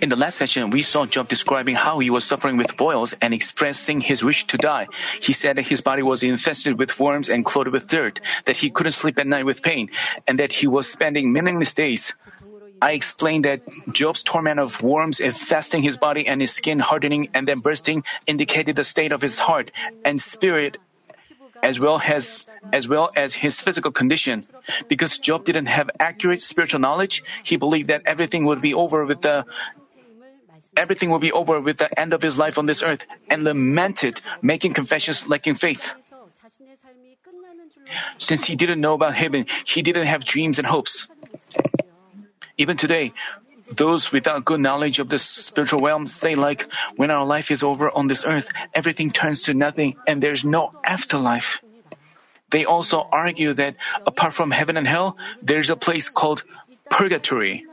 In the last session, we saw Job describing how he was suffering with boils and expressing his wish to die. He said that his body was infested with worms and clothed with dirt, that he couldn't sleep at night with pain, and that he was spending meaningless days. I explained that Job's torment of worms infesting his body and his skin hardening and then bursting indicated the state of his heart and spirit as well as as well as his physical condition. Because Job didn't have accurate spiritual knowledge, he believed that everything would be over with the everything will be over with the end of his life on this earth and lamented, making confessions lacking faith. Since he didn't know about heaven, he didn't have dreams and hopes. Even today, those without good knowledge of the spiritual realm say like, when our life is over on this earth, everything turns to nothing and there's no afterlife. They also argue that apart from heaven and hell, there's a place called purgatory.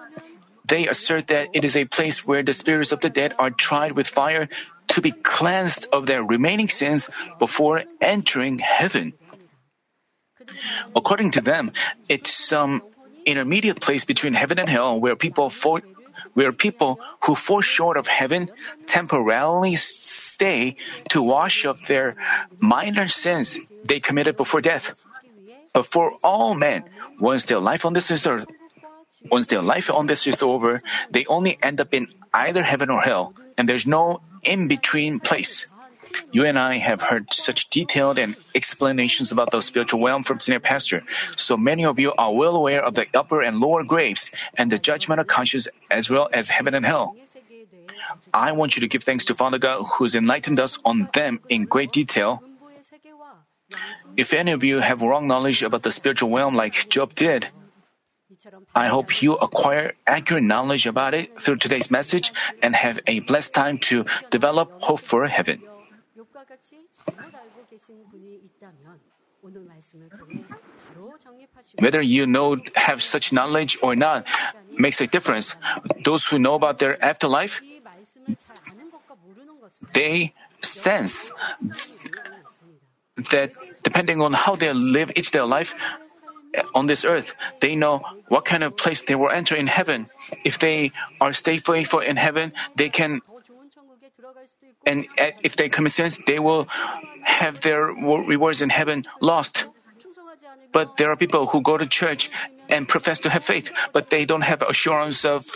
They assert that it is a place where the spirits of the dead are tried with fire to be cleansed of their remaining sins before entering heaven. According to them, it's some intermediate place between heaven and hell where people fall, where people who fall short of heaven temporarily stay to wash up their minor sins they committed before death. But for all men, once their life on this earth, once their life on this is over, they only end up in either heaven or hell, and there's no in between place. You and I have heard such detailed and explanations about the spiritual realm from senior pastor, so many of you are well aware of the upper and lower graves and the judgment of conscience as well as heaven and hell. I want you to give thanks to Father God who's enlightened us on them in great detail. If any of you have wrong knowledge about the spiritual realm like Job did, I hope you acquire accurate knowledge about it through today's message and have a blessed time to develop hope for heaven. Whether you know have such knowledge or not makes a difference. Those who know about their afterlife, they sense that depending on how they live each their life on this earth, they know what kind of place they will enter in heaven. If they are stay faithful in heaven, they can and if they commit sins, they will have their rewards in heaven lost. But there are people who go to church and profess to have faith, but they don't have assurance of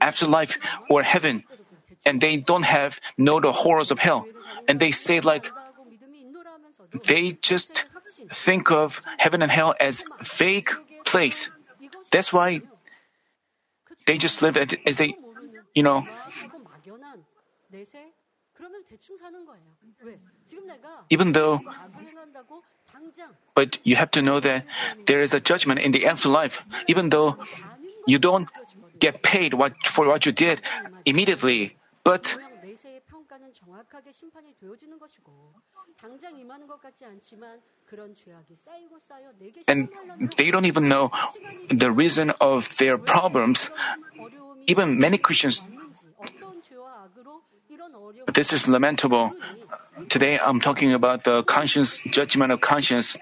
afterlife or heaven, and they don't have know the horrors of hell, and they say like they just think of heaven and hell as fake place. That's why they just live as they, you know, even though, but you have to know that there is a judgment in the afterlife. Even though you don't get paid what, for what you did immediately, but and they don't even know the reason of their problems. Even many Christians this is lamentable. Today I'm talking about the conscience, judgment of conscience.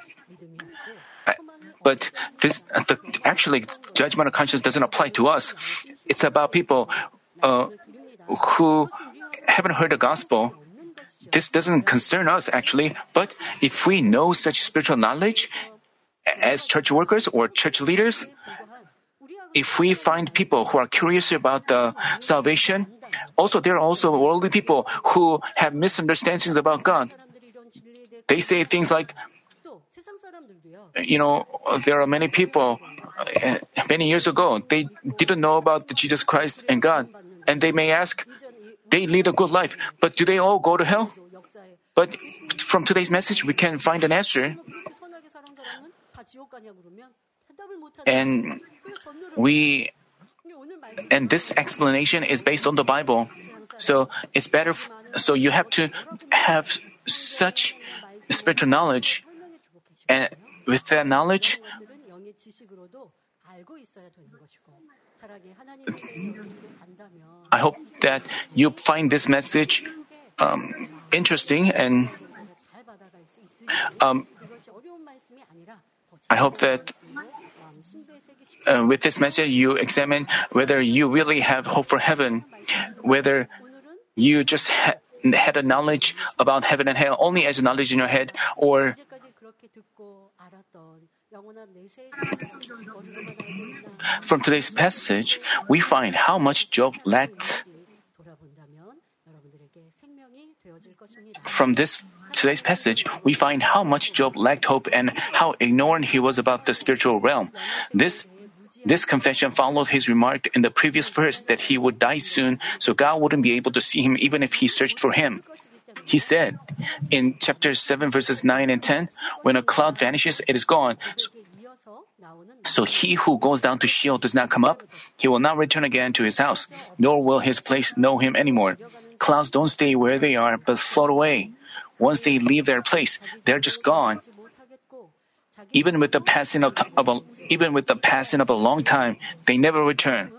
But this, the, actually, judgment of conscience doesn't apply to us. It's about people uh, who haven't heard the gospel. This doesn't concern us actually, but if we know such spiritual knowledge as church workers or church leaders, if we find people who are curious about the salvation, also there are also worldly people who have misunderstandings about God. They say things like, you know, there are many people uh, many years ago, they didn't know about Jesus Christ and God. And they may ask, they lead a good life, but do they all go to hell? But from today's message, we can find an answer. And we and this explanation is based on the Bible. So it's better. F- so you have to have such spiritual knowledge, and with that knowledge, I hope that you find this message um, interesting and um, I hope that uh, with this message you examine whether you really have hope for heaven, whether you just ha- had a knowledge about heaven and hell only as a knowledge in your head, or from today's passage, we find how much Job lacked. From this today's passage, we find how much Job lacked hope and how ignorant he was about the spiritual realm. This this confession followed his remark in the previous verse that he would die soon, so God wouldn't be able to see him even if he searched for him. He said in chapter 7, verses 9 and 10, When a cloud vanishes, it is gone. So he who goes down to Sheol does not come up. He will not return again to his house, nor will his place know him anymore. Clouds don't stay where they are, but float away. Once they leave their place, they're just gone. Even with the passing of, of a, even with the passing of a long time, they never return.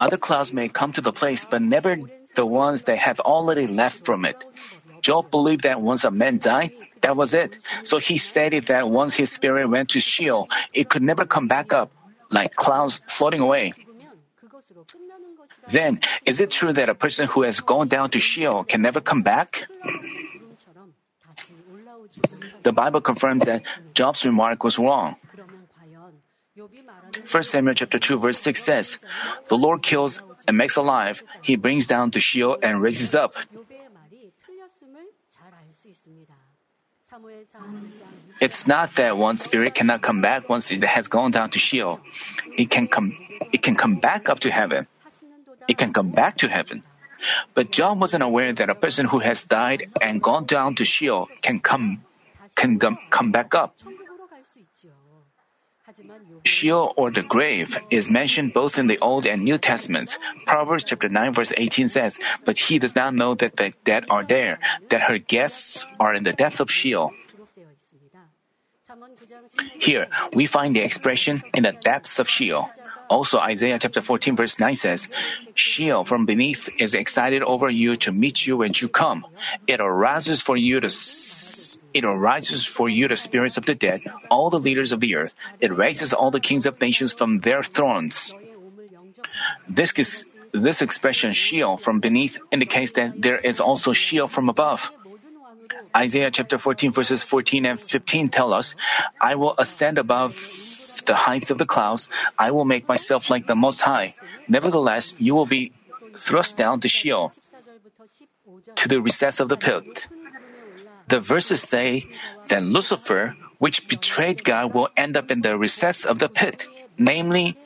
Other clouds may come to the place, but never the ones that have already left from it. Job believed that once a man died, that was it. So he stated that once his spirit went to Sheol, it could never come back up, like clouds floating away. Then, is it true that a person who has gone down to Sheol can never come back? The Bible confirms that Job's remark was wrong. 1 Samuel chapter 2 verse 6 says, The Lord kills and makes alive, he brings down to Sheol and raises up. It's not that one spirit cannot come back once it has gone down to Sheol. It can come it can come back up to heaven. It can come back to heaven. But Job wasn't aware that a person who has died and gone down to Sheol can come can come back up. Sheol or the grave is mentioned both in the Old and New Testaments. Proverbs chapter 9 verse 18 says, But he does not know that the dead are there, that her guests are in the depths of Sheol. Here, we find the expression in the depths of Sheol. Also, Isaiah chapter 14 verse 9 says, Sheol from beneath is excited over you to meet you when you come. It arouses for you to it arises for you the spirits of the dead, all the leaders of the earth. It raises all the kings of nations from their thrones. This, is, this expression, Sheol from beneath, indicates that there is also Sheol from above. Isaiah chapter 14 verses 14 and 15 tell us, I will ascend above the heights of the clouds. I will make myself like the Most High. Nevertheless, you will be thrust down to Sheol, to the recess of the pit. The verses say that Lucifer, which betrayed God, will end up in the recess of the pit, namely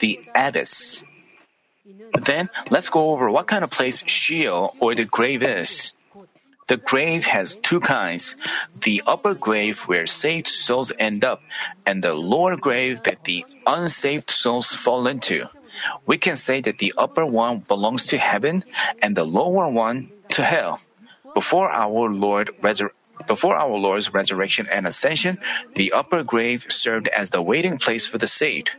the abyss. Then let's go over what kind of place Sheol or the grave is. The grave has two kinds the upper grave where saved souls end up, and the lower grave that the unsaved souls fall into. We can say that the upper one belongs to heaven and the lower one to hell. Before our Lord resur- before our Lord's resurrection and ascension, the upper grave served as the waiting place for the saved.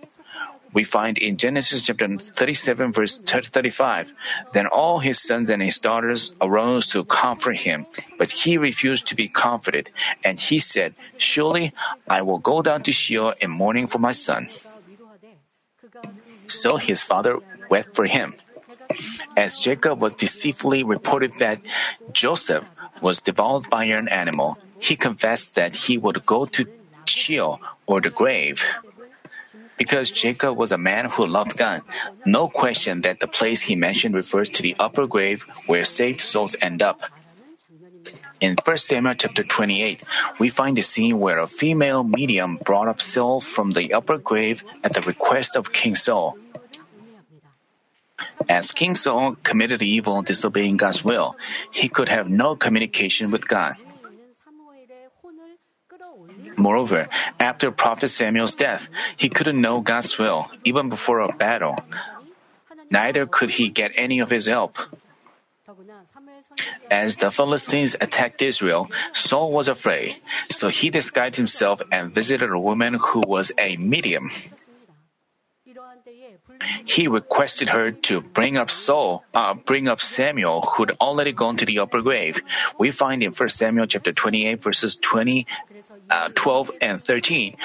We find in Genesis chapter 37 verse 35, then all his sons and his daughters arose to comfort him, but he refused to be comforted, and he said, surely I will go down to Sheol in mourning for my son. So his father wept for him. As Jacob was deceitfully reported that Joseph was devoured by an animal, he confessed that he would go to Sheol or the grave. Because Jacob was a man who loved God, no question that the place he mentioned refers to the upper grave where saved souls end up. In 1 Samuel chapter 28, we find a scene where a female medium brought up Saul from the upper grave at the request of King Saul. As King Saul committed evil disobeying God's will, he could have no communication with God. Moreover, after Prophet Samuel's death, he couldn't know God's will, even before a battle. Neither could he get any of his help. As the Philistines attacked Israel, Saul was afraid, so he disguised himself and visited a woman who was a medium. He requested her to bring up Saul, uh, bring up Samuel, who'd already gone to the upper grave. We find in 1 Samuel chapter 28 verses 20, uh, 12 and 13.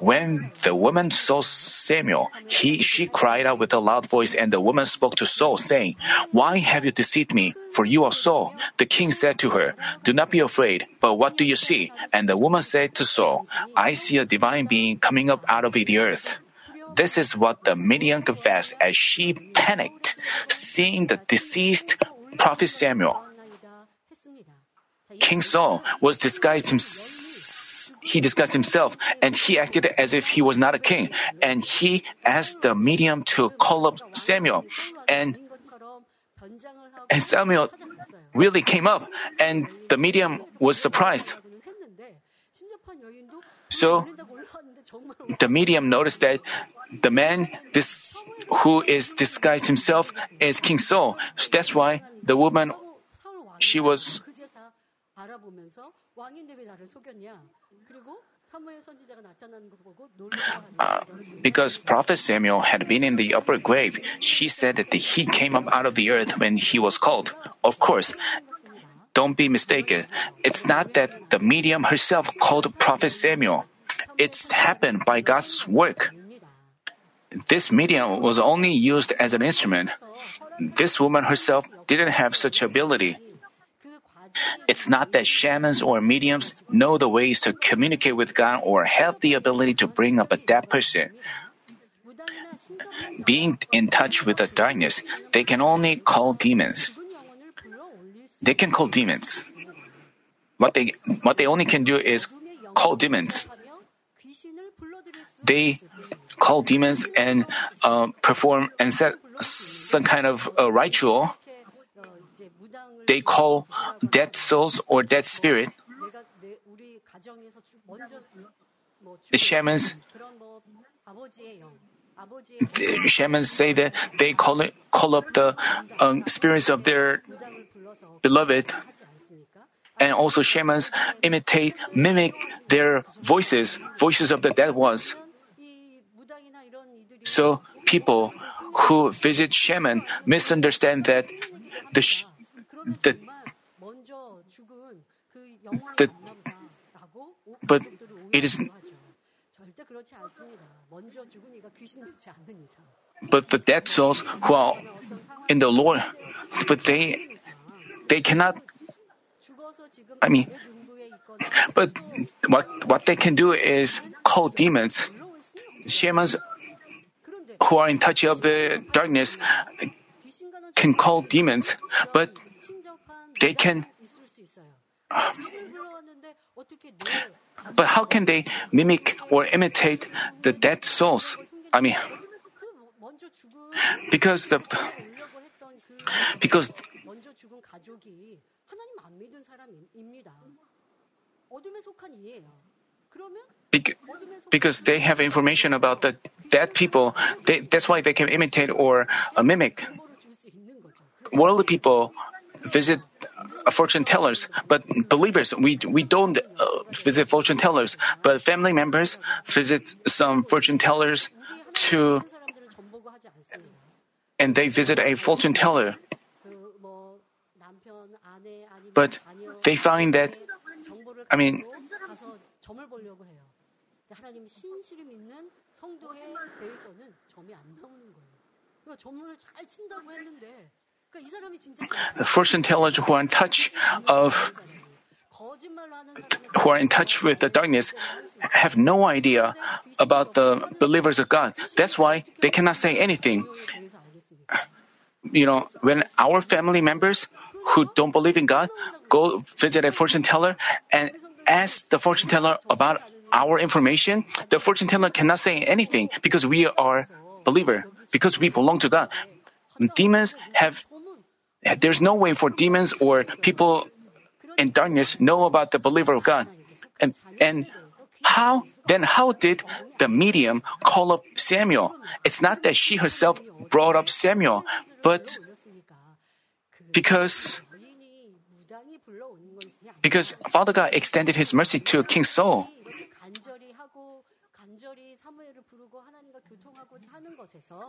When the woman saw Samuel, he, she cried out with a loud voice, and the woman spoke to Saul, saying, Why have you deceived me? For you are Saul. The king said to her, Do not be afraid, but what do you see? And the woman said to Saul, I see a divine being coming up out of the earth. This is what the medium confessed as she panicked, seeing the deceased prophet Samuel. King Saul was disguised himself. He disguised himself and he acted as if he was not a king. And he asked the medium to call up Samuel. And, and Samuel really came up and the medium was surprised. So the medium noticed that the man this, who is disguised himself is King Saul. That's why the woman, she was. Uh, because Prophet Samuel had been in the upper grave, she said that he came up out of the earth when he was called. Of course, don't be mistaken. It's not that the medium herself called Prophet Samuel. It's happened by God's work. This medium was only used as an instrument. This woman herself didn't have such ability. It's not that shamans or mediums know the ways to communicate with God or have the ability to bring up a dead person. Being in touch with the darkness, they can only call demons. They can call demons. What they what they only can do is call demons. They call demons and uh, perform and set some kind of a ritual. They call dead souls or dead spirit. The shamans, the shamans say that they call it, call up the um, spirits of their beloved, and also shamans imitate, mimic their voices, voices of the dead ones. So people who visit shaman misunderstand that the the the but it is but the dead souls who are in the Lord, but they they cannot. I mean, but what what they can do is call demons. Shamans who are in touch of the darkness can call demons, but they can. But how can they mimic or imitate the dead souls? I mean, because the because because they have information about the dead people, they, that's why they can imitate or uh, mimic. Worldly people visit uh, fortune tellers, but believers, we, we don't uh, visit fortune tellers, but family members visit some fortune tellers to, and they visit a fortune teller. But they find that, I mean, 하나님 신실을 믿는 성도에 대해서는 점이 안 나오는 거예요. 그러니까 점을 잘 친다고 했는데 그러니까 이 사람이 진짜 fortune tellers who are in touch of who are in touch with the darkness have no idea about the believers of God. That's why they cannot say anything. You know, when our family members who don't believe in God go visit a fortune teller and ask the fortune teller about our information, the fortune teller cannot say anything because we are believer, because we belong to God. Demons have, there's no way for demons or people in darkness know about the believer of God. And, and how, then how did the medium call up Samuel? It's not that she herself brought up Samuel, but because because Father God extended his mercy to King Saul. 사무엘을 부르고 하나님과 교통하고자 하는 것에서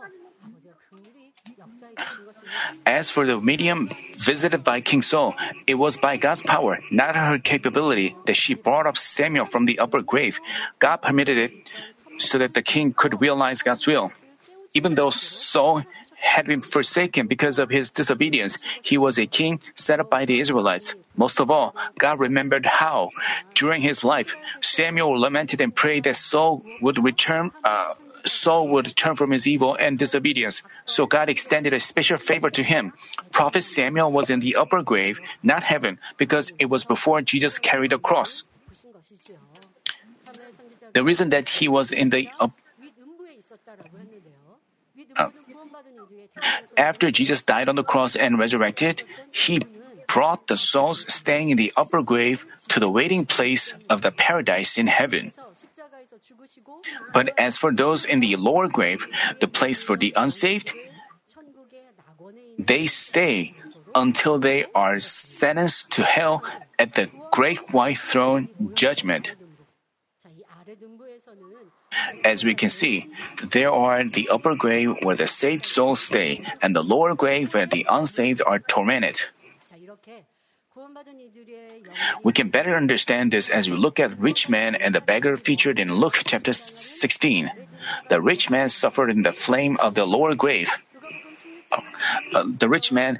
아버지가 긍휼히 역사해 주신 것을 As for the medium visited by King Saul, it was by God's power, not her capability, that she brought up Samuel from the upper grave. God permitted it so that the king could realize God's will. Even though Saul had been forsaken because of his disobedience. He was a king set up by the Israelites. Most of all, God remembered how, during his life, Samuel lamented and prayed that Saul would return. Uh, Saul would turn from his evil and disobedience. So God extended a special favor to him. Prophet Samuel was in the upper grave, not heaven, because it was before Jesus carried the cross. The reason that he was in the After Jesus died on the cross and resurrected, he brought the souls staying in the upper grave to the waiting place of the paradise in heaven. But as for those in the lower grave, the place for the unsaved, they stay until they are sentenced to hell at the great white throne judgment. As we can see, there are the upper grave where the saved souls stay, and the lower grave where the unsaved are tormented. We can better understand this as we look at rich man and the beggar featured in Luke chapter 16. The rich man suffered in the flame of the lower grave. Uh, uh, the rich man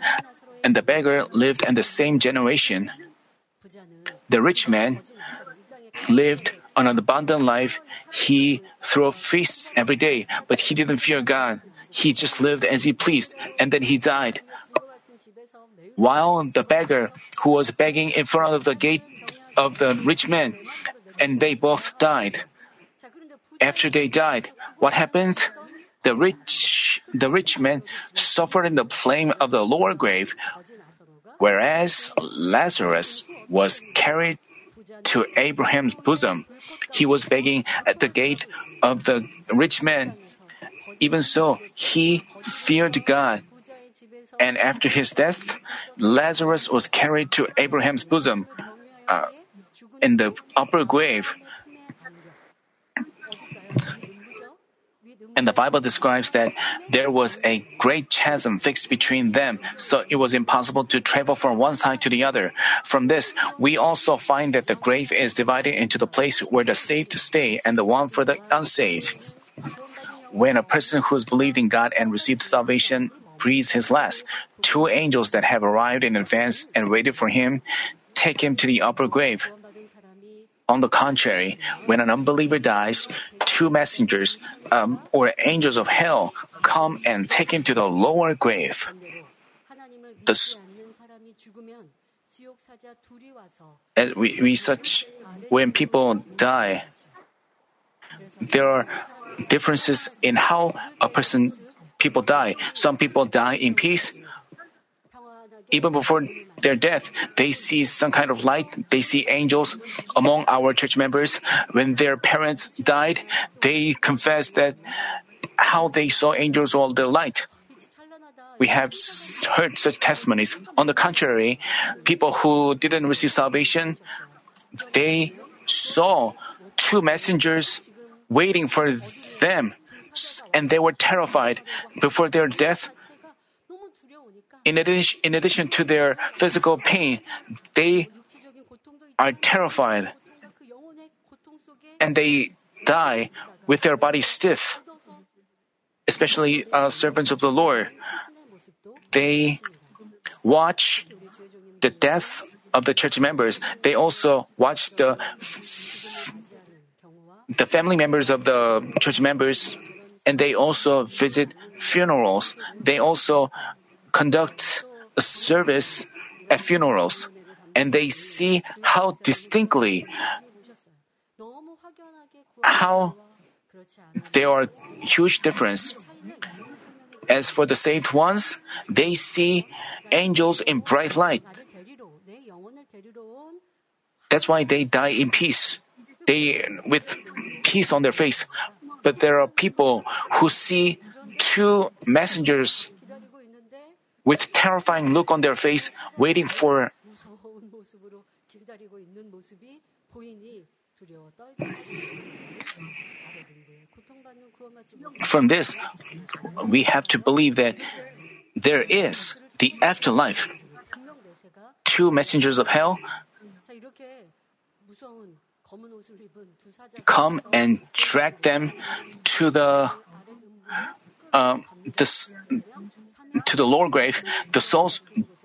and the beggar lived in the same generation. The rich man lived an abundant life, he threw feasts every day, but he didn't fear God. He just lived as he pleased, and then he died. While the beggar who was begging in front of the gate of the rich man, and they both died. After they died, what happened? The rich, the rich man suffered in the flame of the lower grave, whereas Lazarus was carried to Abraham's bosom. He was begging at the gate of the rich man. Even so, he feared God. And after his death, Lazarus was carried to Abraham's bosom uh, in the upper grave. And the Bible describes that there was a great chasm fixed between them, so it was impossible to travel from one side to the other. From this, we also find that the grave is divided into the place where the saved stay and the one for the unsaved. When a person who has believed in God and received salvation breathes his last, two angels that have arrived in advance and waited for him take him to the upper grave. On the contrary, when an unbeliever dies, two messengers um, or angels of hell come and take him to the lower grave. The, and we, we such when people die, there are differences in how a person people die. Some people die in peace, even before their death, they see some kind of light. They see angels among our church members. When their parents died, they confess that how they saw angels all the light. We have heard such testimonies. On the contrary, people who didn't receive salvation, they saw two messengers waiting for them and they were terrified before their death in addition, in addition to their physical pain, they are terrified and they die with their body stiff. Especially uh, servants of the Lord, they watch the death of the church members. They also watch the the family members of the church members, and they also visit funerals. They also conduct service at funerals, and they see how distinctly how there are huge difference. As for the saved ones, they see angels in bright light. That's why they die in peace. They with peace on their face. But there are people who see two messengers with terrifying look on their face, waiting for from this, we have to believe that there is the afterlife. Two messengers of hell come and drag them to the uh, this, to the lower grave. The souls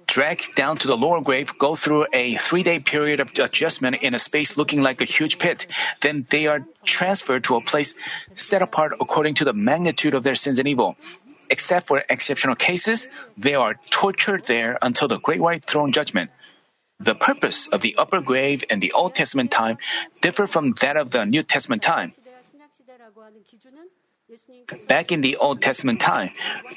dragged down to the lower grave go through a three-day period of adjustment in a space looking like a huge pit. Then they are transferred to a place set apart according to the magnitude of their sins and evil. Except for exceptional cases, they are tortured there until the great white throne judgment. The purpose of the upper grave in the Old Testament time differ from that of the New Testament time. Back in the Old Testament time,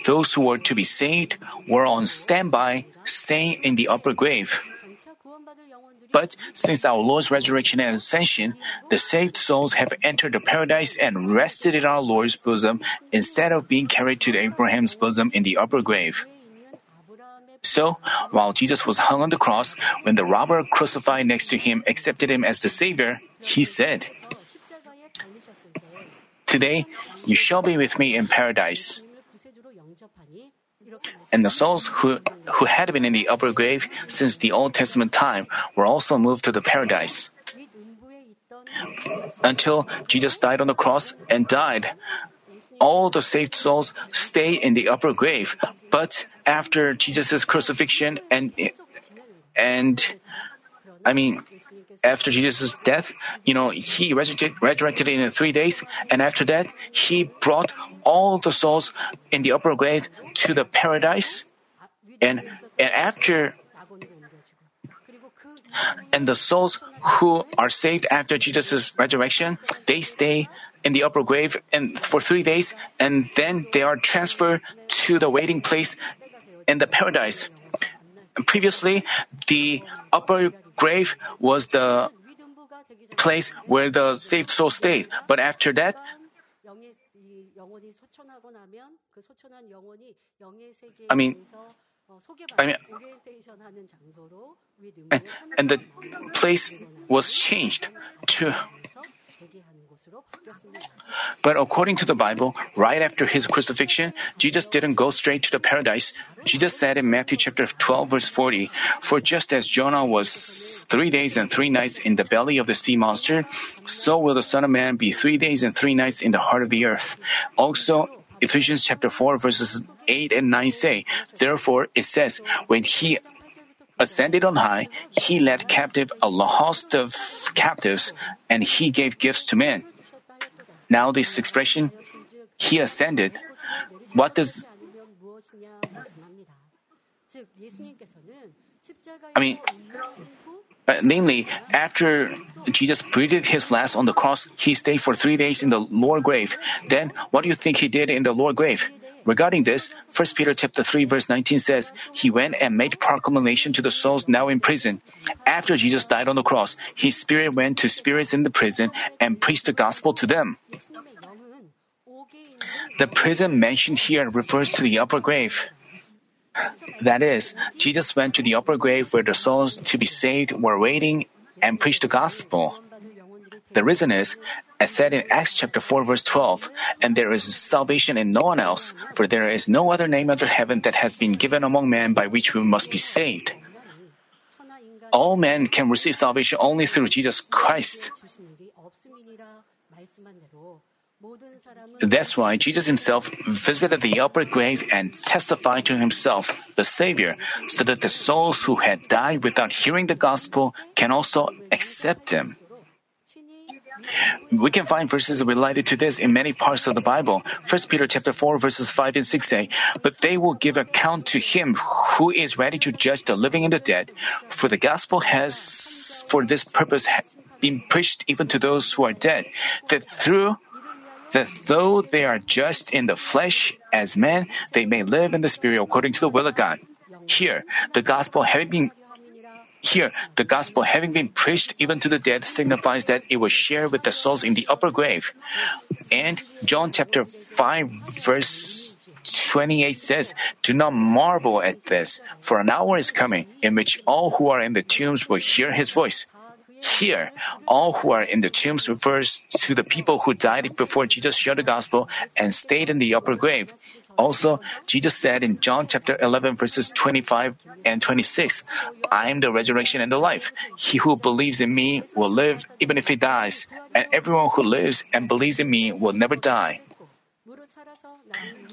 those who were to be saved were on standby, staying in the upper grave. But since our Lord's resurrection and ascension, the saved souls have entered the paradise and rested in our Lord's bosom instead of being carried to Abraham's bosom in the upper grave. So, while Jesus was hung on the cross, when the robber crucified next to him accepted him as the Savior, he said, Today you shall be with me in paradise. And the souls who, who had been in the upper grave since the Old Testament time were also moved to the paradise. Until Jesus died on the cross and died, all the saved souls stay in the upper grave. But after Jesus' crucifixion and and I mean after Jesus' death, you know, he resurrected, resurrected in three days, and after that, he brought all the souls in the upper grave to the paradise. And, and after and the souls who are saved after Jesus' resurrection, they stay in the upper grave and for three days, and then they are transferred to the waiting place in the paradise. Previously, the upper grave was the place where the saved soul stayed. But after that, I mean, I mean, and, and the place was changed to but according to the Bible, right after his crucifixion, Jesus didn't go straight to the paradise. Jesus said in Matthew chapter 12 verse 40, For just as Jonah was three days and three nights in the belly of the sea monster, so will the Son of Man be three days and three nights in the heart of the earth. Also, Ephesians chapter 4 verses 8 and 9 say, Therefore it says, when he ascended on high, he led captive a host of captives, and he gave gifts to men. Now, this expression, he ascended, what does. I mean, uh, namely, after Jesus breathed his last on the cross, he stayed for three days in the lower grave. Then, what do you think he did in the lower grave? Regarding this, 1 Peter chapter 3 verse 19 says, He went and made proclamation to the souls now in prison. After Jesus died on the cross, His Spirit went to spirits in the prison and preached the gospel to them. The prison mentioned here refers to the upper grave. That is, Jesus went to the upper grave where the souls to be saved were waiting and preached the gospel. The reason is, as said in Acts chapter 4 verse 12, and there is salvation in no one else, for there is no other name under heaven that has been given among men by which we must be saved. All men can receive salvation only through Jesus Christ. That's why Jesus himself visited the upper grave and testified to himself, the Savior, so that the souls who had died without hearing the gospel can also accept him. We can find verses related to this in many parts of the Bible. 1 Peter chapter 4 verses 5 and 6 say, But they will give account to him who is ready to judge the living and the dead. For the gospel has for this purpose been preached even to those who are dead, that through that though they are just in the flesh as men, they may live in the spirit according to the will of God. Here, the gospel having been here, the gospel having been preached even to the dead signifies that it was shared with the souls in the upper grave. And John chapter 5 verse 28 says, Do not marvel at this, for an hour is coming in which all who are in the tombs will hear his voice. Here, all who are in the tombs refers to the people who died before Jesus shared the gospel and stayed in the upper grave. Also, Jesus said in John chapter 11 verses 25 and 26, I am the resurrection and the life. He who believes in me will live even if he dies, and everyone who lives and believes in me will never die.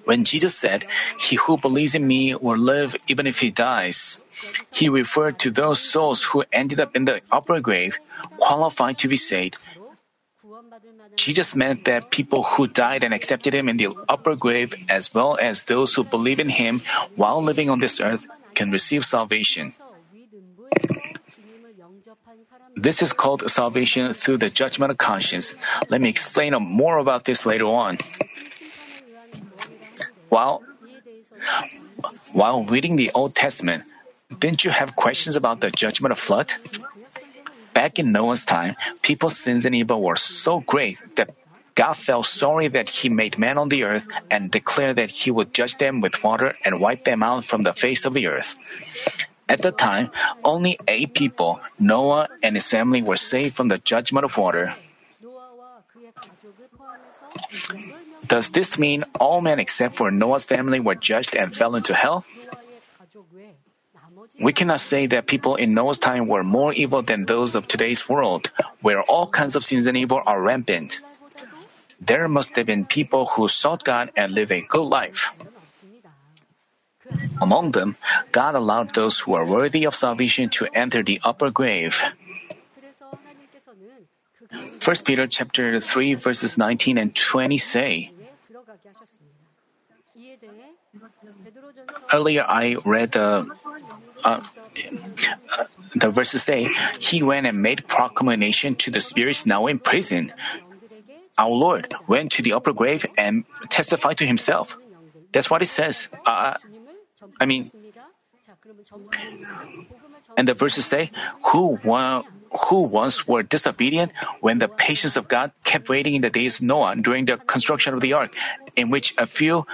When Jesus said, He who believes in me will live even if he dies, he referred to those souls who ended up in the upper grave, qualified to be saved. Jesus meant that people who died and accepted him in the upper grave, as well as those who believe in him while living on this earth, can receive salvation. This is called salvation through the judgment of conscience. Let me explain more about this later on. While, while reading the Old Testament, didn't you have questions about the judgment of flood? Back in Noah's time, people's sins and evil were so great that God felt sorry that He made man on the earth and declared that He would judge them with water and wipe them out from the face of the earth. At the time, only eight people, Noah and his family, were saved from the judgment of water. Does this mean all men except for Noah's family were judged and fell into hell? We cannot say that people in Noah's time were more evil than those of today's world, where all kinds of sins and evil are rampant. There must have been people who sought God and lived a good life. Among them, God allowed those who are worthy of salvation to enter the upper grave. 1 Peter chapter 3 verses 19 and 20 say, Earlier I read the uh, the verses say, He went and made proclamation to the spirits now in prison. Our Lord went to the upper grave and testified to himself. That's what it says. Uh, I mean, and the verses say, who, who once were disobedient when the patience of God kept waiting in the days of Noah during the construction of the ark, in which a few,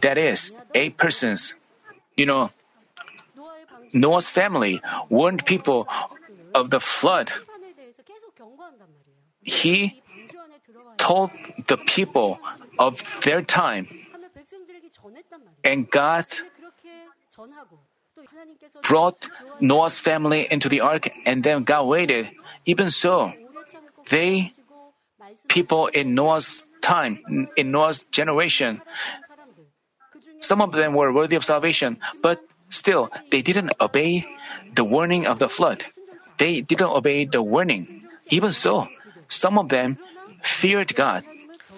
that is, eight persons, you know, Noah's family warned people of the flood. He told the people of their time, and God brought Noah's family into the ark, and then God waited. Even so, they, people in Noah's time, in Noah's generation, some of them were worthy of salvation, but still, they didn't obey the warning of the flood. They didn't obey the warning. Even so, some of them feared God.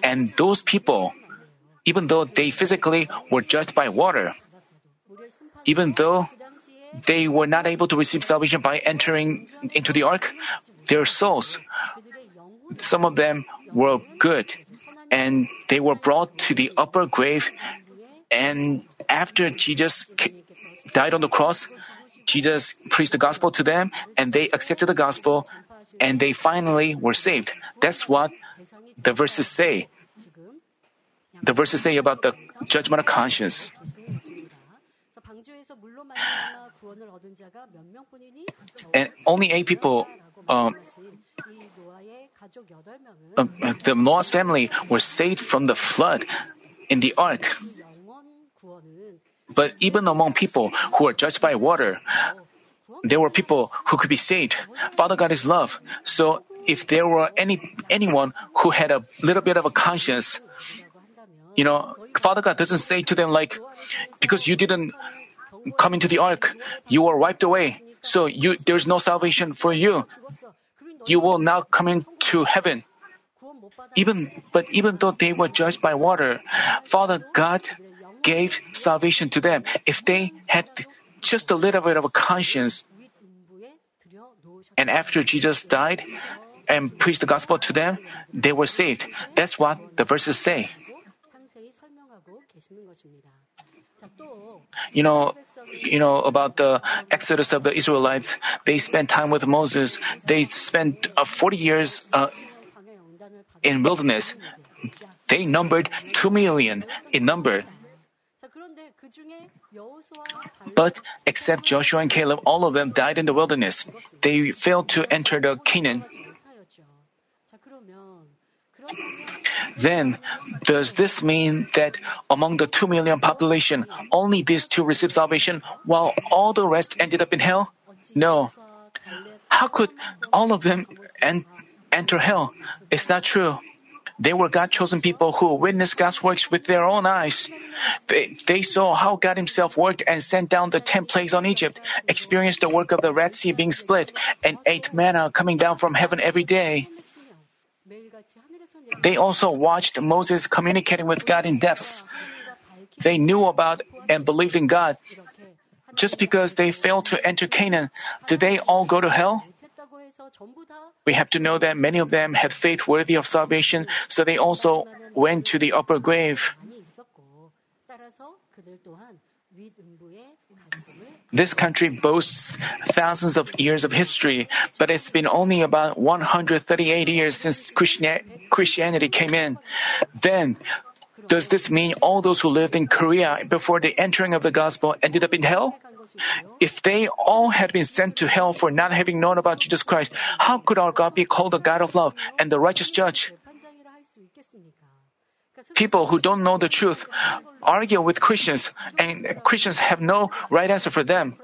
And those people, even though they physically were judged by water, even though they were not able to receive salvation by entering into the ark, their souls, some of them were good, and they were brought to the upper grave. And after Jesus died on the cross, Jesus preached the gospel to them, and they accepted the gospel, and they finally were saved. That's what the verses say. The verses say about the judgment of conscience. And only eight people, um, uh, the Noah's family were saved from the flood in the ark. But even among people who are judged by water, there were people who could be saved. Father God is love. So if there were any anyone who had a little bit of a conscience, you know, Father God doesn't say to them like, because you didn't come into the ark, you were wiped away. So you there's no salvation for you. You will not come into heaven. Even but even though they were judged by water, Father God gave salvation to them. If they had just a little bit of a conscience, and after Jesus died and preached the gospel to them, they were saved. That's what the verses say. You know, you know about the exodus of the Israelites. They spent time with Moses. They spent uh, 40 years uh, in wilderness. They numbered 2 million in number. But except Joshua and Caleb, all of them died in the wilderness. They failed to enter the Canaan. Then, does this mean that among the 2 million population, only these two received salvation while all the rest ended up in hell? No. How could all of them en- enter hell? It's not true. They were God chosen people who witnessed God's works with their own eyes. They, they saw how God Himself worked and sent down the ten plagues on Egypt, experienced the work of the Red Sea being split, and ate manna coming down from heaven every day. They also watched Moses communicating with God in depths. They knew about and believed in God. Just because they failed to enter Canaan, did they all go to hell? We have to know that many of them had faith worthy of salvation, so they also went to the upper grave. This country boasts thousands of years of history, but it's been only about 138 years since Christianity came in. Then, does this mean all those who lived in Korea before the entering of the gospel ended up in hell? If they all had been sent to hell for not having known about Jesus Christ, how could our God be called the God of love and the righteous judge? People who don't know the truth argue with Christians, and Christians have no right answer for them.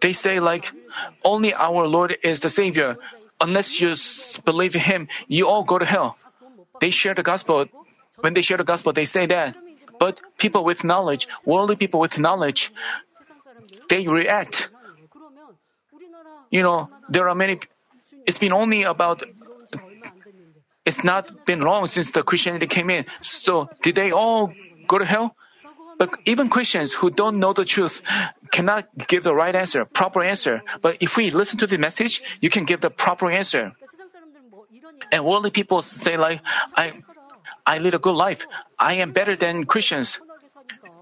They say, like, only our Lord is the Savior. Unless you believe Him, you all go to hell. They share the gospel. When they share the gospel, they say that. But people with knowledge, worldly people with knowledge, they react. You know, there are many, it's been only about, it's not been long since the Christianity came in. So did they all go to hell? But even Christians who don't know the truth cannot give the right answer, proper answer. But if we listen to the message, you can give the proper answer. And worldly people say like, I, I lead a good life. I am better than Christians.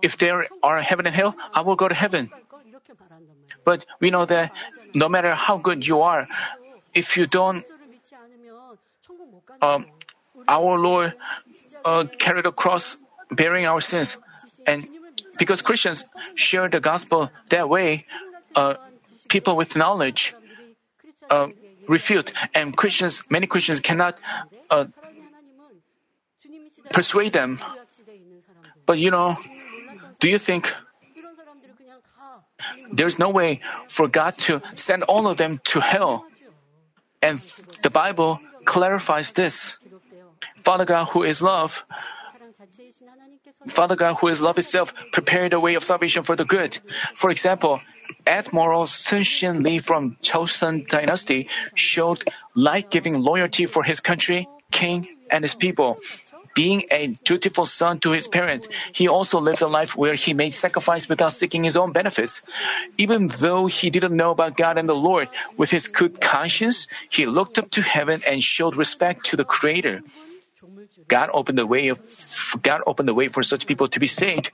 If there are heaven and hell, I will go to heaven. But we know that no matter how good you are, if you don't, um, our Lord uh, carried a cross bearing our sins. And because Christians share the gospel that way, uh, people with knowledge uh, refute, and Christians, many Christians cannot uh, persuade them. But you know, do you think there's no way for God to send all of them to hell? And the Bible clarifies this. Father God, who is love, Father God, who is love itself, prepared a way of salvation for the good. For example, Admiral Sun Shin Lee from Chosun Dynasty showed life-giving loyalty for his country, king, and his people. Being a dutiful son to his parents, he also lived a life where he made sacrifice without seeking his own benefits. Even though he didn't know about God and the Lord, with his good conscience, he looked up to heaven and showed respect to the Creator. God opened the way of God opened the way for such people to be saved,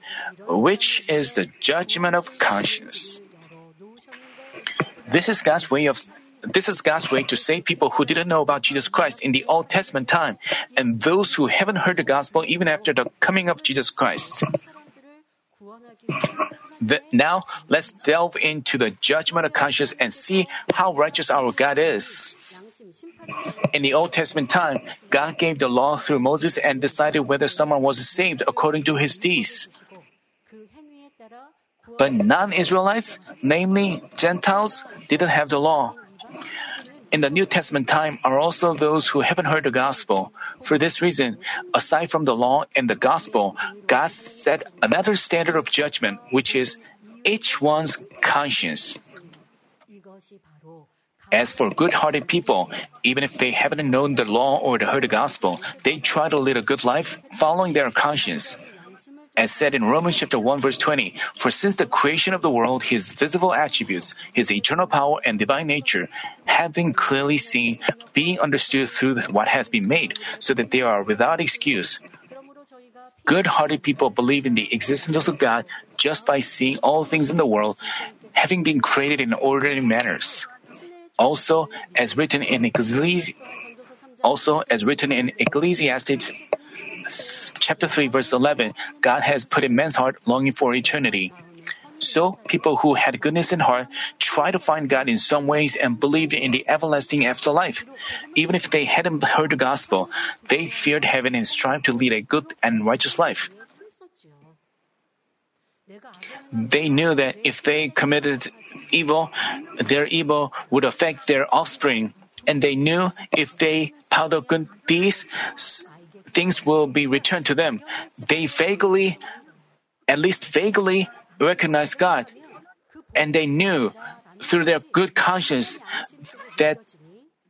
which is the judgment of conscience. This is God's way of this is God's way to save people who didn't know about Jesus Christ in the Old Testament time and those who haven't heard the gospel even after the coming of Jesus Christ. The- now let's delve into the judgment of conscience and see how righteous our God is. In the Old Testament time, God gave the law through Moses and decided whether someone was saved according to his deeds. But non Israelites, namely Gentiles, didn't have the law. In the New Testament time are also those who haven't heard the gospel. For this reason, aside from the law and the gospel, God set another standard of judgment, which is each one's conscience. As for good hearted people, even if they haven't known the law or heard the gospel, they try to lead a good life following their conscience. As said in Romans chapter 1 verse 20, for since the creation of the world, his visible attributes, his eternal power and divine nature, have been clearly seen, being understood through what has been made, so that they are without excuse. Good hearted people believe in the existence of God just by seeing all things in the world having been created in orderly manners. Also, as written in Ecclesi- also as written in Ecclesiastes chapter 3 verse 11, God has put in man's heart longing for eternity. So, people who had goodness in heart try to find God in some ways and believed in the everlasting afterlife. Even if they hadn't heard the gospel, they feared heaven and strived to lead a good and righteous life. They knew that if they committed evil, their evil would affect their offspring. And they knew if they piled up good deeds, things will be returned to them. They vaguely, at least vaguely, recognized God. And they knew through their good conscience that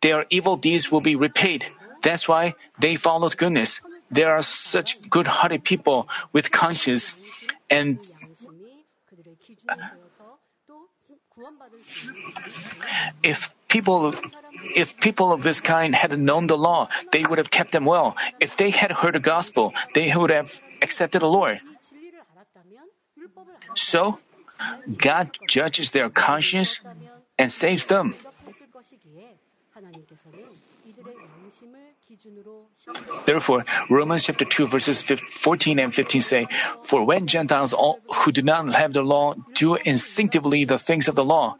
their evil deeds will be repaid. That's why they followed goodness. There are such good hearted people with conscience and if people if people of this kind had known the law, they would have kept them well. If they had heard the gospel, they would have accepted the Lord. So, God judges their conscience and saves them. Therefore, Romans chapter 2 verses 14 and 15 say, For when Gentiles all, who do not have the law do instinctively the things of the law,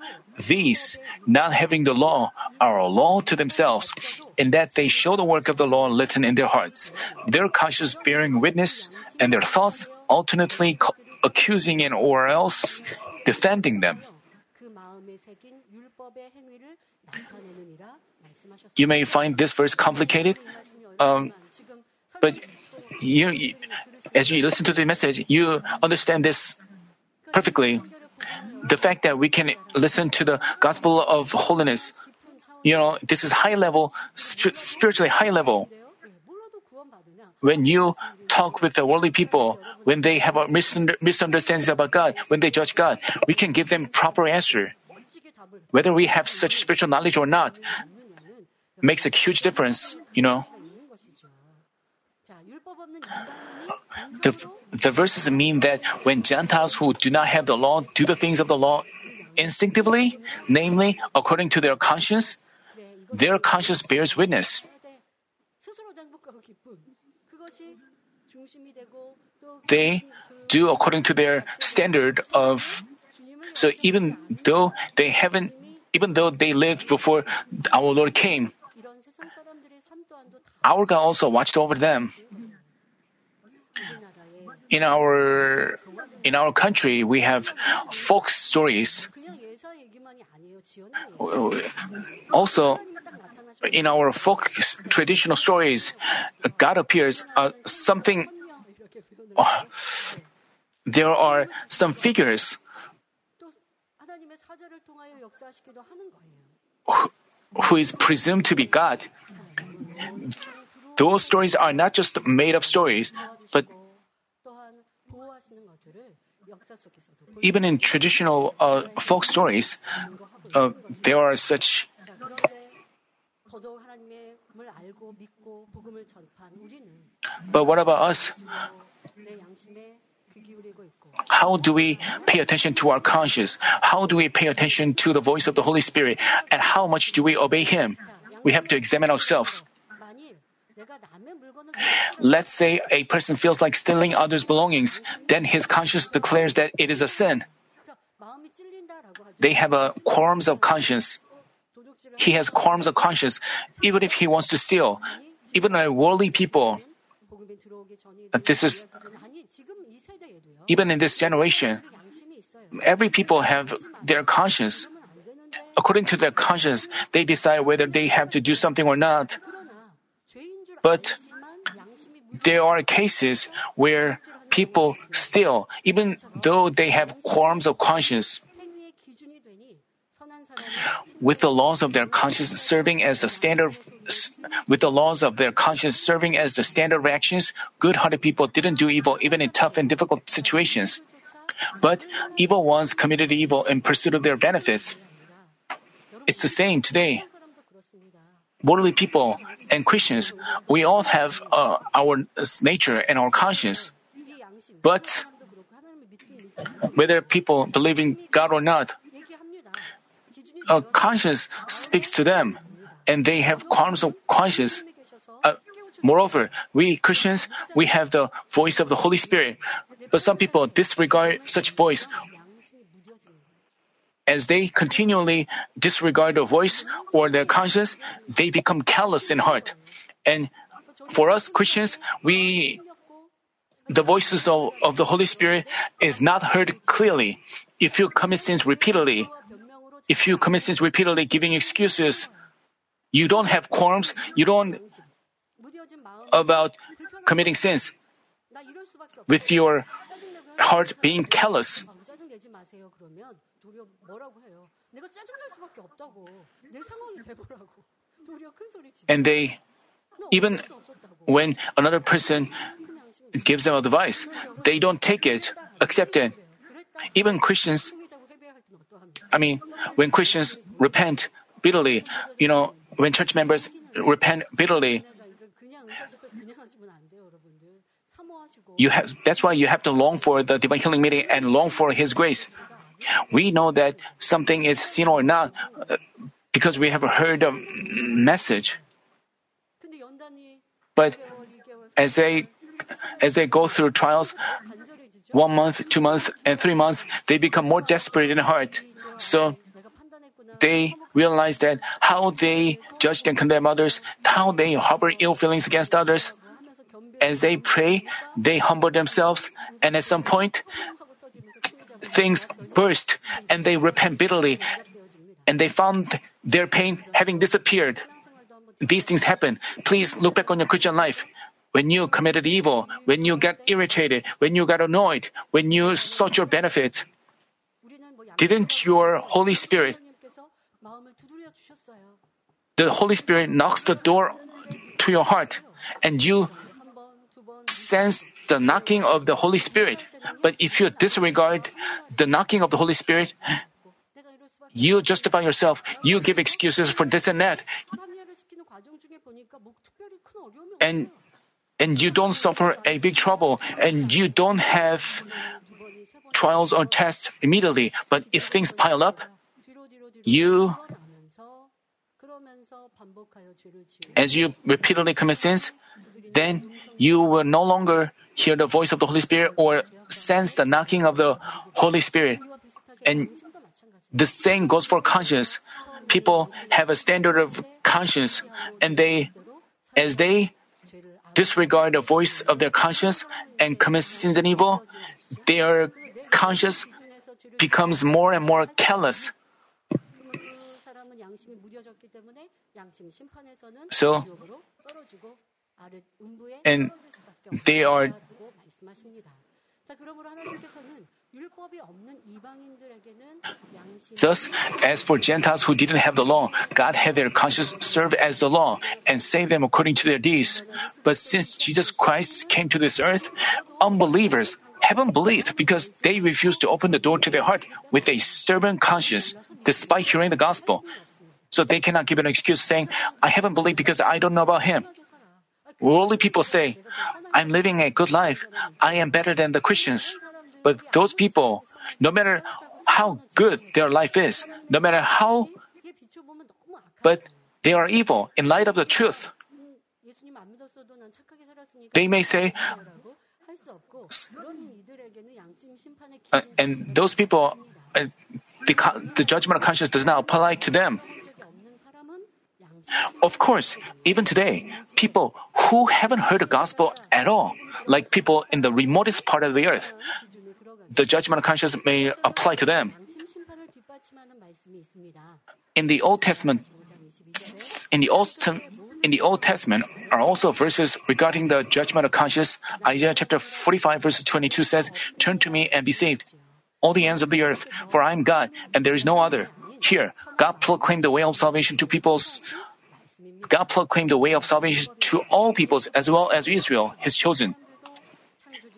these, not having the law, are a law to themselves, in that they show the work of the law written in their hearts, their conscience bearing witness, and their thoughts alternately accusing and or else defending them. You may find this verse complicated, um, but you, as you listen to the message, you understand this perfectly. The fact that we can listen to the gospel of holiness, you know, this is high level, spiritually high level. When you talk with the worldly people, when they have a misunderstandings about God, when they judge God, we can give them proper answer. Whether we have such spiritual knowledge or not makes a huge difference, you know. The, the verses mean that when Gentiles who do not have the law do the things of the law instinctively, namely according to their conscience, their conscience bears witness. They do according to their standard of so even though they haven't even though they lived before our Lord came, our God also watched over them. In our in our country, we have folk stories. Also, in our folk traditional stories, God appears uh, something. Uh, there are some figures who, who is presumed to be God. Those stories are not just made up stories, but even in traditional uh, folk stories, uh, there are such. But what about us? How do we pay attention to our conscience? How do we pay attention to the voice of the Holy Spirit? And how much do we obey Him? We have to examine ourselves. Let's say a person feels like stealing others' belongings, then his conscience declares that it is a sin. They have a qualms of conscience. He has qualms of conscience, even if he wants to steal. Even a worldly people. This is even in this generation. Every people have their conscience. According to their conscience, they decide whether they have to do something or not. But there are cases where people still, even though they have qualms of conscience. With the laws of their conscience serving as the standard, with the laws of their conscience serving as the standard of actions, good-hearted people didn't do evil even in tough and difficult situations. But evil ones committed evil in pursuit of their benefits. It's the same today. Worldly people and Christians, we all have uh, our nature and our conscience. But whether people believe in God or not, a conscience speaks to them, and they have qualms of conscience. Uh, Moreover, we Christians, we have the voice of the Holy Spirit, but some people disregard such voice. As they continually disregard the voice or their conscience, they become callous in heart. And for us Christians, we the voices of, of the Holy Spirit is not heard clearly. If you commit sins repeatedly, if you commit sins repeatedly, giving excuses, you don't have qualms, you don't about committing sins with your heart being callous. 아, 짜증 내지 마세요. 그러면 도리어 뭐라고 해요? 내가 짜증 낼 수밖에 없다고. 내 상황이 돼보라고. 도리어 큰 소리 치죠. And they, 너 even 어쩔 수 없었다고. when another person 큰 양심이 gives them advice, they don't take it, accept it. 그랬다. Even Christians, 승리자고 회개할 때는 어떠합니까? I mean, when Christians repent bitterly, you know, when church members repent bitterly, 내가 이거 그냥 의사집회 그냥 하시면 안 돼요, 여러분들. 사모하시고 you have, that's why you have to long for the divine healing meeting and long for His grace. We know that something is sin or not uh, because we have heard a message. But as they as they go through trials, one month, two months, and three months, they become more desperate in heart. So they realize that how they judge and condemn others, how they harbor ill feelings against others. As they pray, they humble themselves, and at some point, things burst and they repent bitterly and they found their pain having disappeared. These things happen. Please look back on your Christian life. When you committed evil, when you got irritated, when you got annoyed, when you sought your benefits, didn't your Holy Spirit, the Holy Spirit knocks the door to your heart and you sense the knocking of the Holy Spirit. But if you disregard the knocking of the Holy Spirit, you justify yourself, you give excuses for this and that. And and you don't suffer a big trouble and you don't have trials or tests immediately. But if things pile up, you as you repeatedly commit sins, then you will no longer hear the voice of the Holy Spirit or sense the knocking of the Holy Spirit. And the same goes for conscience. People have a standard of conscience and they, as they disregard the voice of their conscience and commit sins and evil, their conscience becomes more and more callous. So, and they are Thus, as for Gentiles who didn't have the law, God had their conscience serve as the law and save them according to their deeds. But since Jesus Christ came to this earth, unbelievers haven't believed because they refused to open the door to their heart with a stubborn conscience despite hearing the gospel. So they cannot give an excuse saying, I haven't believed because I don't know about him worldly people say, I'm living a good life. I am better than the Christians. But those people, no matter how good their life is, no matter how, but they are evil in light of the truth. They may say, uh, and those people, uh, the, the judgment of conscience does not apply to them. Of course, even today, people who haven't heard the gospel at all, like people in the remotest part of the earth, the judgment of conscience may apply to them. In the Old Testament, in the Old, in the Old Testament are also verses regarding the judgment of conscience. Isaiah chapter 45 verse 22 says, Turn to me and be saved, all the ends of the earth, for I am God and there is no other. Here, God proclaimed the way of salvation to peoples God proclaimed the way of salvation to all peoples as well as Israel, his chosen.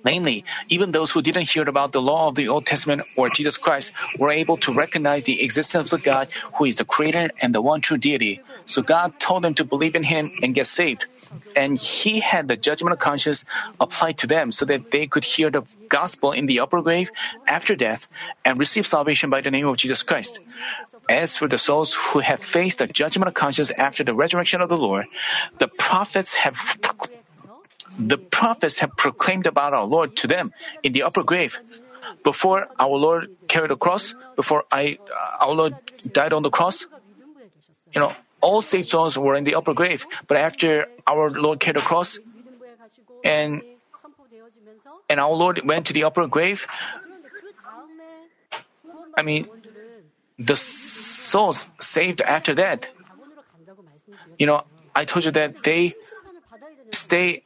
Namely, even those who didn't hear about the law of the Old Testament or Jesus Christ were able to recognize the existence of God who is the creator and the one true deity. So God told them to believe in him and get saved. And he had the judgment of conscience applied to them so that they could hear the gospel in the upper grave after death and receive salvation by the name of Jesus Christ. As for the souls who have faced the judgment of conscience after the resurrection of the Lord, the prophets have the prophets have proclaimed about our Lord to them in the upper grave. Before our Lord carried the cross, before I, uh, our Lord died on the cross, you know, all saved souls were in the upper grave. But after our Lord carried the cross, and and our Lord went to the upper grave. I mean, the souls saved after that. You know, I told you that they stay.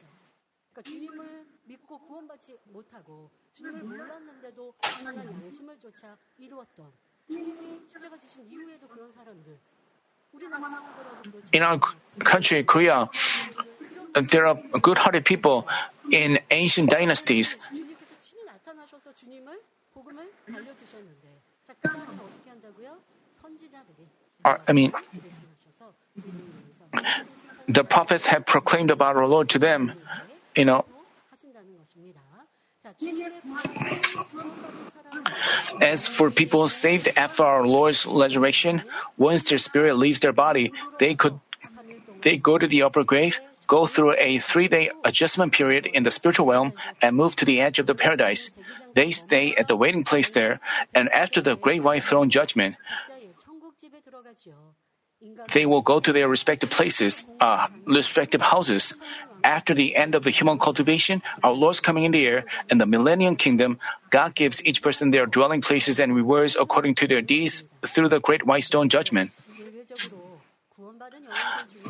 In our country, Korea, there are good hearted people in ancient dynasties. Are, I mean, the prophets have proclaimed about our Lord to them. You know, as for people saved after our Lord's resurrection, once their spirit leaves their body, they could they go to the upper grave, go through a three-day adjustment period in the spiritual realm, and move to the edge of the paradise. They stay at the waiting place there, and after the great white throne judgment, they will go to their respective places, uh, respective houses. After the end of the human cultivation, our Lord's coming in the air, and the millennium kingdom, God gives each person their dwelling places and rewards according to their deeds through the great white throne judgment.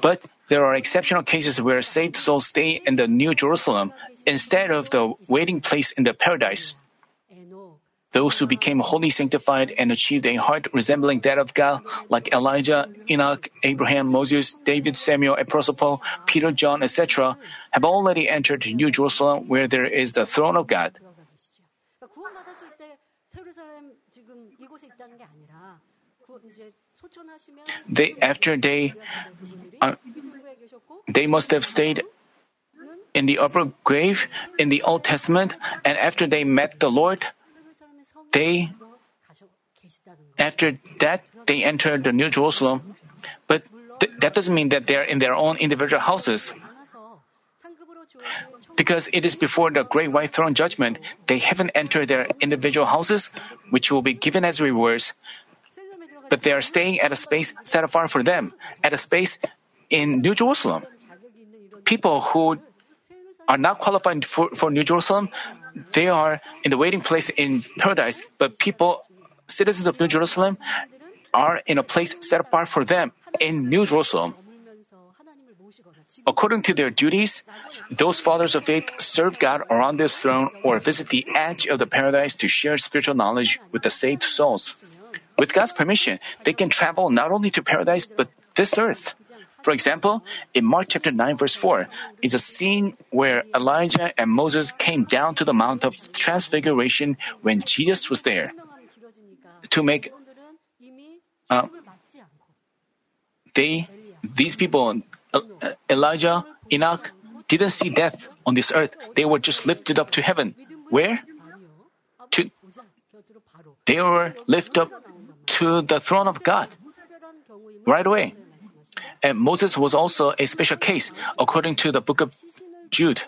But there are exceptional cases where saved souls stay in the New Jerusalem instead of the waiting place in the paradise. Those who became wholly sanctified and achieved a heart resembling that of God, like Elijah, Enoch, Abraham, Moses, David, Samuel, Apostle Paul, Peter, John, etc., have already entered New Jerusalem where there is the throne of God. They, after they, uh, they must have stayed in the upper grave in the Old Testament, and after they met the Lord, they after that they enter the New Jerusalem, but th- that doesn't mean that they're in their own individual houses. Because it is before the great white throne judgment, they haven't entered their individual houses, which will be given as rewards. But they are staying at a space set apart for them, at a space in New Jerusalem. People who are not qualified for, for New Jerusalem they are in the waiting place in paradise, but people, citizens of New Jerusalem, are in a place set apart for them in New Jerusalem. According to their duties, those fathers of faith serve God around His throne or visit the edge of the paradise to share spiritual knowledge with the saved souls. With God's permission, they can travel not only to paradise but this earth. For example, in Mark chapter 9 verse 4 is a scene where Elijah and Moses came down to the Mount of Transfiguration when Jesus was there to make uh, they these people uh, Elijah Enoch didn't see death on this earth. They were just lifted up to heaven. Where? To they were lifted up to the throne of God right away. And Moses was also a special case according to the book of Jude.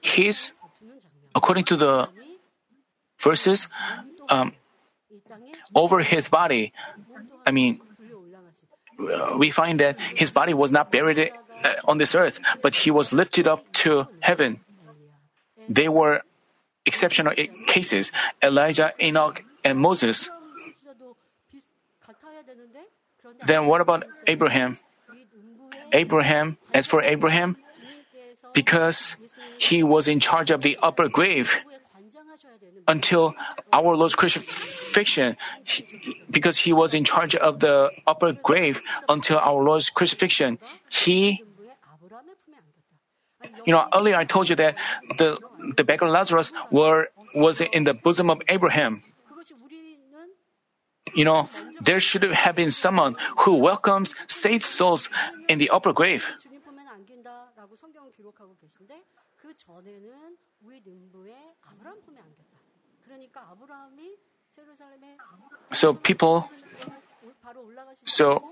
His, according to the verses, um, over his body, I mean, we find that his body was not buried uh, on this earth, but he was lifted up to heaven. They were exceptional eh, cases Elijah, Enoch, and Moses. Then what about Abraham? Abraham, as for Abraham, because he was in charge of the upper grave until our Lord's crucifixion, because he was in charge of the upper grave until our Lord's crucifixion, he you know, earlier I told you that the the beggar Lazarus were was in the bosom of Abraham. You know, there should have been someone who welcomes saved souls in the upper grave. So people, so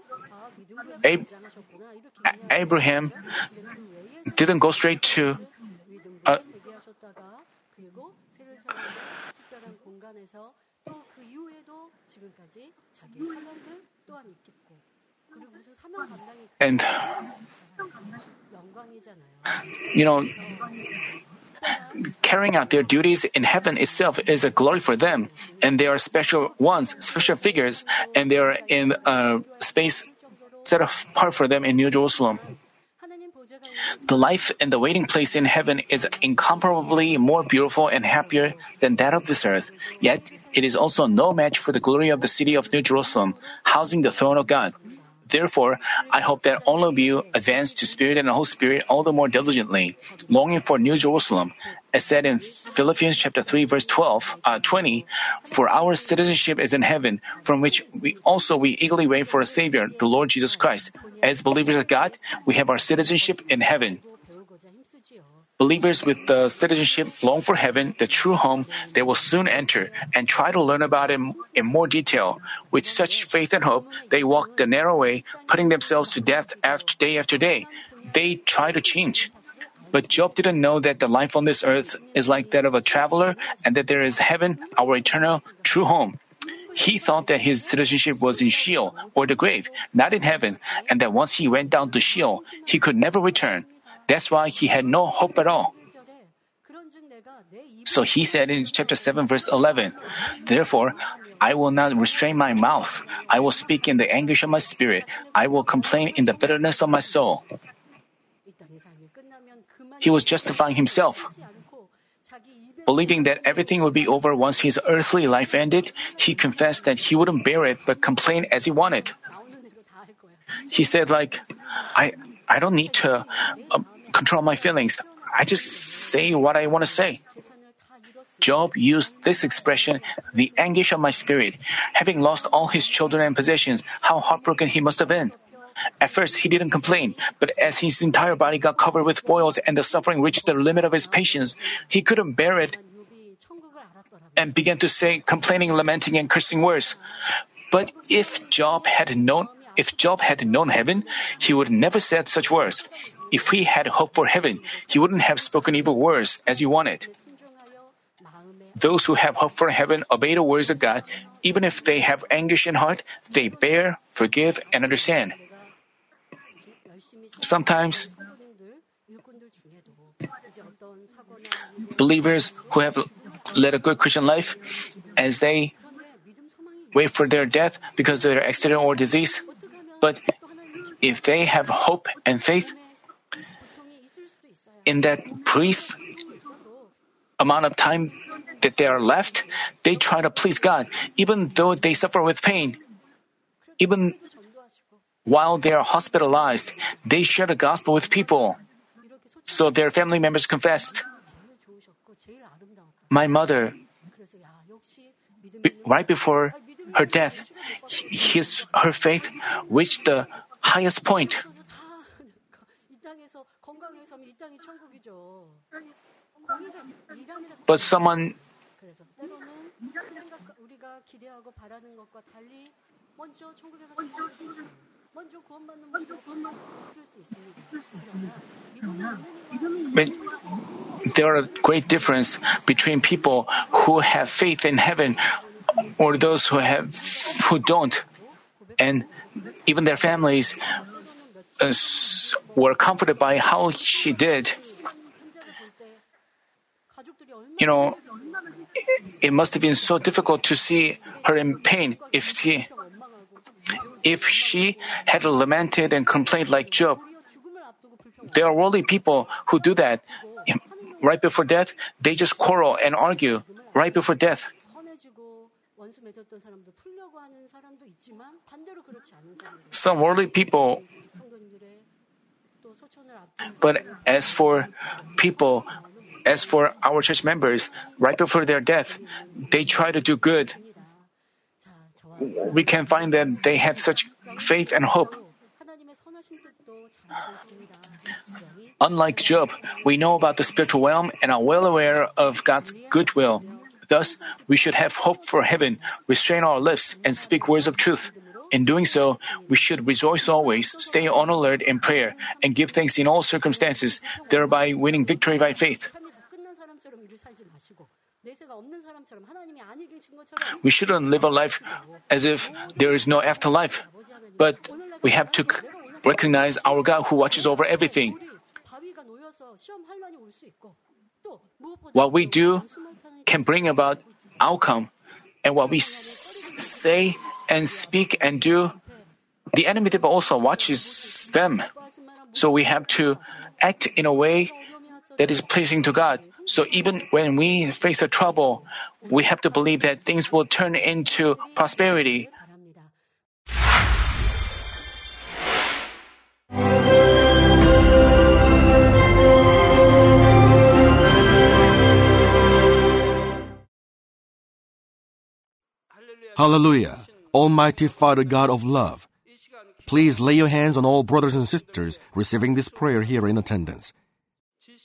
Ab- Abraham didn't go straight to. Uh, 음 아. 구약 대기하셨다가 그리고 세르사람의 특별한 공간에서 또 그 이후에도 지금까지 자기 사명들 또한 있겠고 그리고 무슨 사명 감당이 and 영광이잖아요. you know carrying out their duties in heaven itself is a glory for them and they are special ones special figures and they are in a space set apart for them in new jerusalem 하나님 보좌가 있는 the life in the waiting place in heaven is incomparably more beautiful and happier than that of this earth. Yet it is also no match for the glory of the city of new jerusalem housing the throne of god. Therefore, I hope that all of you advance to Spirit and the whole spirit all the more diligently, longing for New Jerusalem, as said in Philippians chapter 3 verse 12, uh, 20, for our citizenship is in heaven, from which we also we eagerly wait for a savior, the Lord Jesus Christ. As believers of God, we have our citizenship in heaven. Believers with the citizenship long for heaven, the true home, they will soon enter and try to learn about it in more detail. With such faith and hope, they walk the narrow way, putting themselves to death after day after day. They try to change. But Job didn't know that the life on this earth is like that of a traveler and that there is heaven, our eternal, true home. He thought that his citizenship was in Sheol, or the grave, not in heaven, and that once he went down to Sheol, he could never return. That's why he had no hope at all. So he said in chapter 7, verse 11, Therefore, I will not restrain my mouth. I will speak in the anguish of my spirit. I will complain in the bitterness of my soul he was justifying himself. Believing that everything would be over once his earthly life ended, he confessed that he wouldn't bear it but complain as he wanted. He said, like, I, I don't need to uh, control my feelings. I just say what I want to say. Job used this expression, the anguish of my spirit, having lost all his children and possessions, how heartbroken he must have been. At first, he didn't complain, but as his entire body got covered with boils and the suffering reached the limit of his patience, he couldn't bear it and began to say complaining, lamenting, and cursing words. But if Job had known, if Job had known heaven, he would never said such words. If he had hope for heaven, he wouldn't have spoken evil words as he wanted. Those who have hope for heaven obey the words of God, even if they have anguish in heart, they bear, forgive, and understand. Sometimes, believers who have led a good Christian life, as they wait for their death because of their accident or disease, but if they have hope and faith, in that brief amount of time that they are left, they try to please God, even though they suffer with pain. Even while they are hospitalized, they share the gospel with people. So their family members confessed. My mother, right before her death, his, her faith reached the highest point. But someone but there are great difference between people who have faith in heaven or those who have who don't, and even their families uh, were comforted by how she did. You know, it must have been so difficult to see her in pain if she if she had lamented and complained like Job. There are worldly people who do that. Right before death, they just quarrel and argue right before death. Some worldly people, but as for people, as for our church members, right before their death, they try to do good we can find that they have such faith and hope. Unlike Job, we know about the spiritual realm and are well aware of God's goodwill. Thus, we should have hope for heaven, restrain our lips, and speak words of truth. In doing so, we should rejoice always, stay on alert in prayer, and give thanks in all circumstances, thereby winning victory by faith. We shouldn't live a life as if there is no afterlife, but we have to recognize our God who watches over everything. What we do can bring about outcome, and what we say and speak and do, the enemy also watches them. So we have to act in a way that is pleasing to God so even when we face a trouble, we have to believe that things will turn into prosperity. Hallelujah. Almighty Father God of love, please lay your hands on all brothers and sisters receiving this prayer here in attendance.